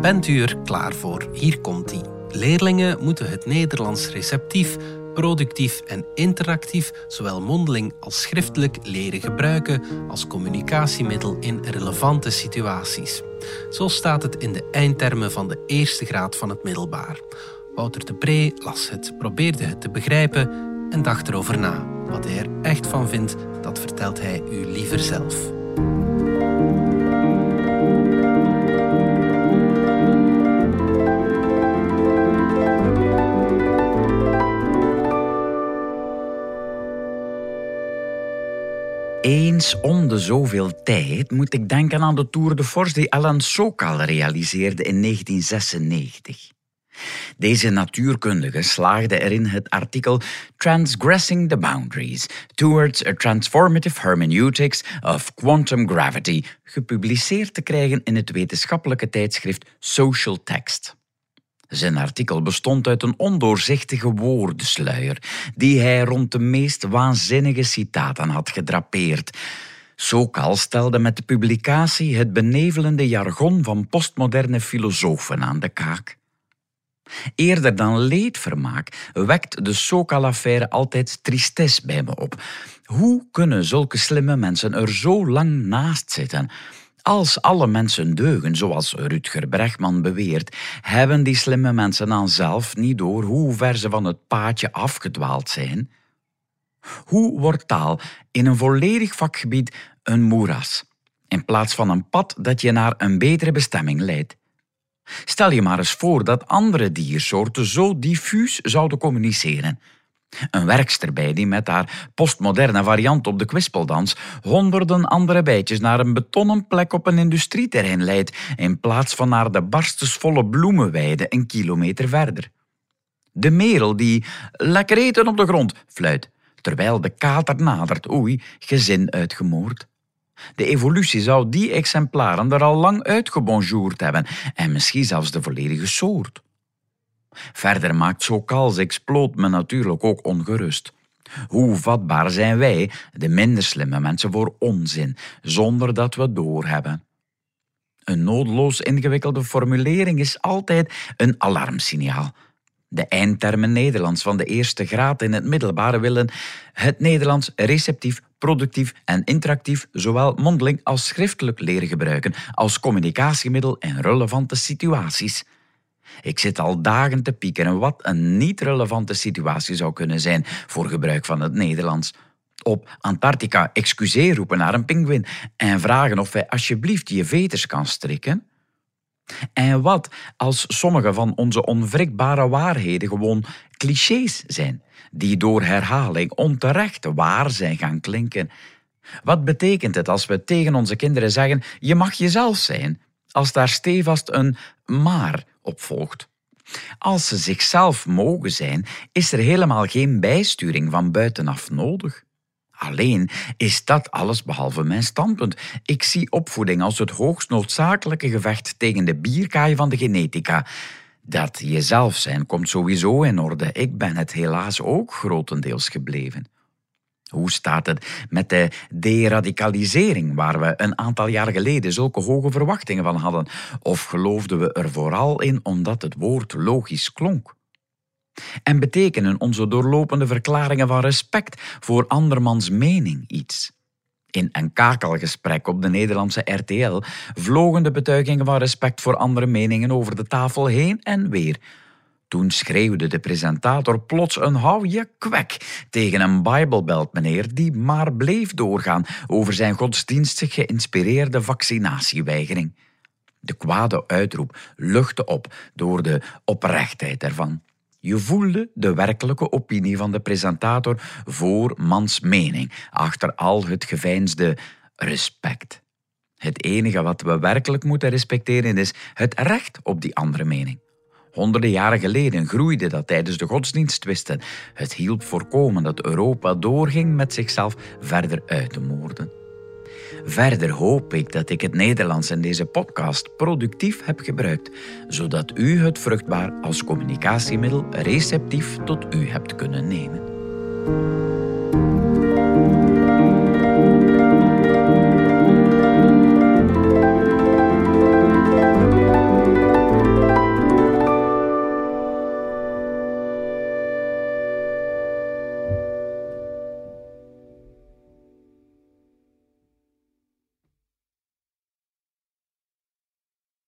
Bent u er klaar voor? Hier komt ie. Leerlingen moeten het Nederlands receptief, productief en interactief, zowel mondeling als schriftelijk, leren gebruiken als communicatiemiddel in relevante situaties. Zo staat het in de eindtermen van de eerste graad van het middelbaar. Wouter de Pre las het, probeerde het te begrijpen en dacht erover na. Wat hij er echt van vindt, dat vertelt hij u liever zelf. Eens om de zoveel tijd moet ik denken aan de Tour de Force die Alan Sokal realiseerde in 1996. Deze natuurkundige slaagde erin het artikel Transgressing the Boundaries Towards a Transformative Hermeneutics of Quantum Gravity gepubliceerd te krijgen in het wetenschappelijke tijdschrift Social Text. Zijn artikel bestond uit een ondoorzichtige woordensluier die hij rond de meest waanzinnige citaten had gedrapeerd. Sokal stelde met de publicatie het benevelende jargon van postmoderne filosofen aan de kaak. Eerder dan leedvermaak wekt de Sokal-affaire altijd tristesse bij me op. Hoe kunnen zulke slimme mensen er zo lang naast zitten? Als alle mensen deugen, zoals Rutger Bregman beweert, hebben die slimme mensen dan zelf niet door hoe ver ze van het paadje afgedwaald zijn? Hoe wordt taal in een volledig vakgebied een moeras, in plaats van een pad dat je naar een betere bestemming leidt? Stel je maar eens voor dat andere diersoorten zo diffuus zouden communiceren. Een werkster bij die met haar postmoderne variant op de kwispeldans honderden andere bijtjes naar een betonnen plek op een industrieterrein leidt, in plaats van naar de barstensvolle bloemenweide een kilometer verder. De merel die lekker eten op de grond fluit, terwijl de kater nadert, oei, gezin uitgemoord. De evolutie zou die exemplaren er al lang uitgebonjourd hebben en misschien zelfs de volledige soort. Verder maakt Sokals exploot me natuurlijk ook ongerust. Hoe vatbaar zijn wij, de minder slimme mensen, voor onzin, zonder dat we doorhebben? Een noodloos ingewikkelde formulering is altijd een alarmsignaal. De eindtermen Nederlands van de eerste graad in het middelbare willen het Nederlands receptief, productief en interactief zowel mondeling als schriftelijk leren gebruiken als communicatiemiddel in relevante situaties. Ik zit al dagen te piekeren wat een niet relevante situatie zou kunnen zijn voor gebruik van het Nederlands. Op Antarctica excuseer roepen naar een pinguïn en vragen of hij alsjeblieft je veters kan strikken. En wat als sommige van onze onwrikbare waarheden gewoon clichés zijn, die door herhaling onterecht waar zijn gaan klinken? Wat betekent het als we tegen onze kinderen zeggen: je mag jezelf zijn, als daar stevast een maar opvolgt. Als ze zichzelf mogen zijn, is er helemaal geen bijsturing van buitenaf nodig. Alleen is dat alles behalve mijn standpunt. Ik zie opvoeding als het hoogst noodzakelijke gevecht tegen de bierkaai van de genetica. Dat jezelf zijn komt sowieso in orde. Ik ben het helaas ook grotendeels gebleven. Hoe staat het met de deradicalisering, waar we een aantal jaar geleden zulke hoge verwachtingen van hadden? Of geloofden we er vooral in omdat het woord logisch klonk? En betekenen onze doorlopende verklaringen van respect voor andermans mening iets? In een kakelgesprek op de Nederlandse RTL vlogen de betuigingen van respect voor andere meningen over de tafel heen en weer. Toen schreeuwde de presentator plots een hou je kwek tegen een Bijbelbelt meneer die maar bleef doorgaan over zijn godsdienstig geïnspireerde vaccinatieweigering. De kwade uitroep luchtte op door de oprechtheid ervan. Je voelde de werkelijke opinie van de presentator voor mans mening, achter al het geveinsde respect. Het enige wat we werkelijk moeten respecteren is het recht op die andere mening. Honderden jaren geleden groeide dat tijdens de godsdiensttwisten. Het hielp voorkomen dat Europa doorging met zichzelf verder uit te moorden. Verder hoop ik dat ik het Nederlands in deze podcast productief heb gebruikt, zodat u het vruchtbaar als communicatiemiddel receptief tot u hebt kunnen nemen.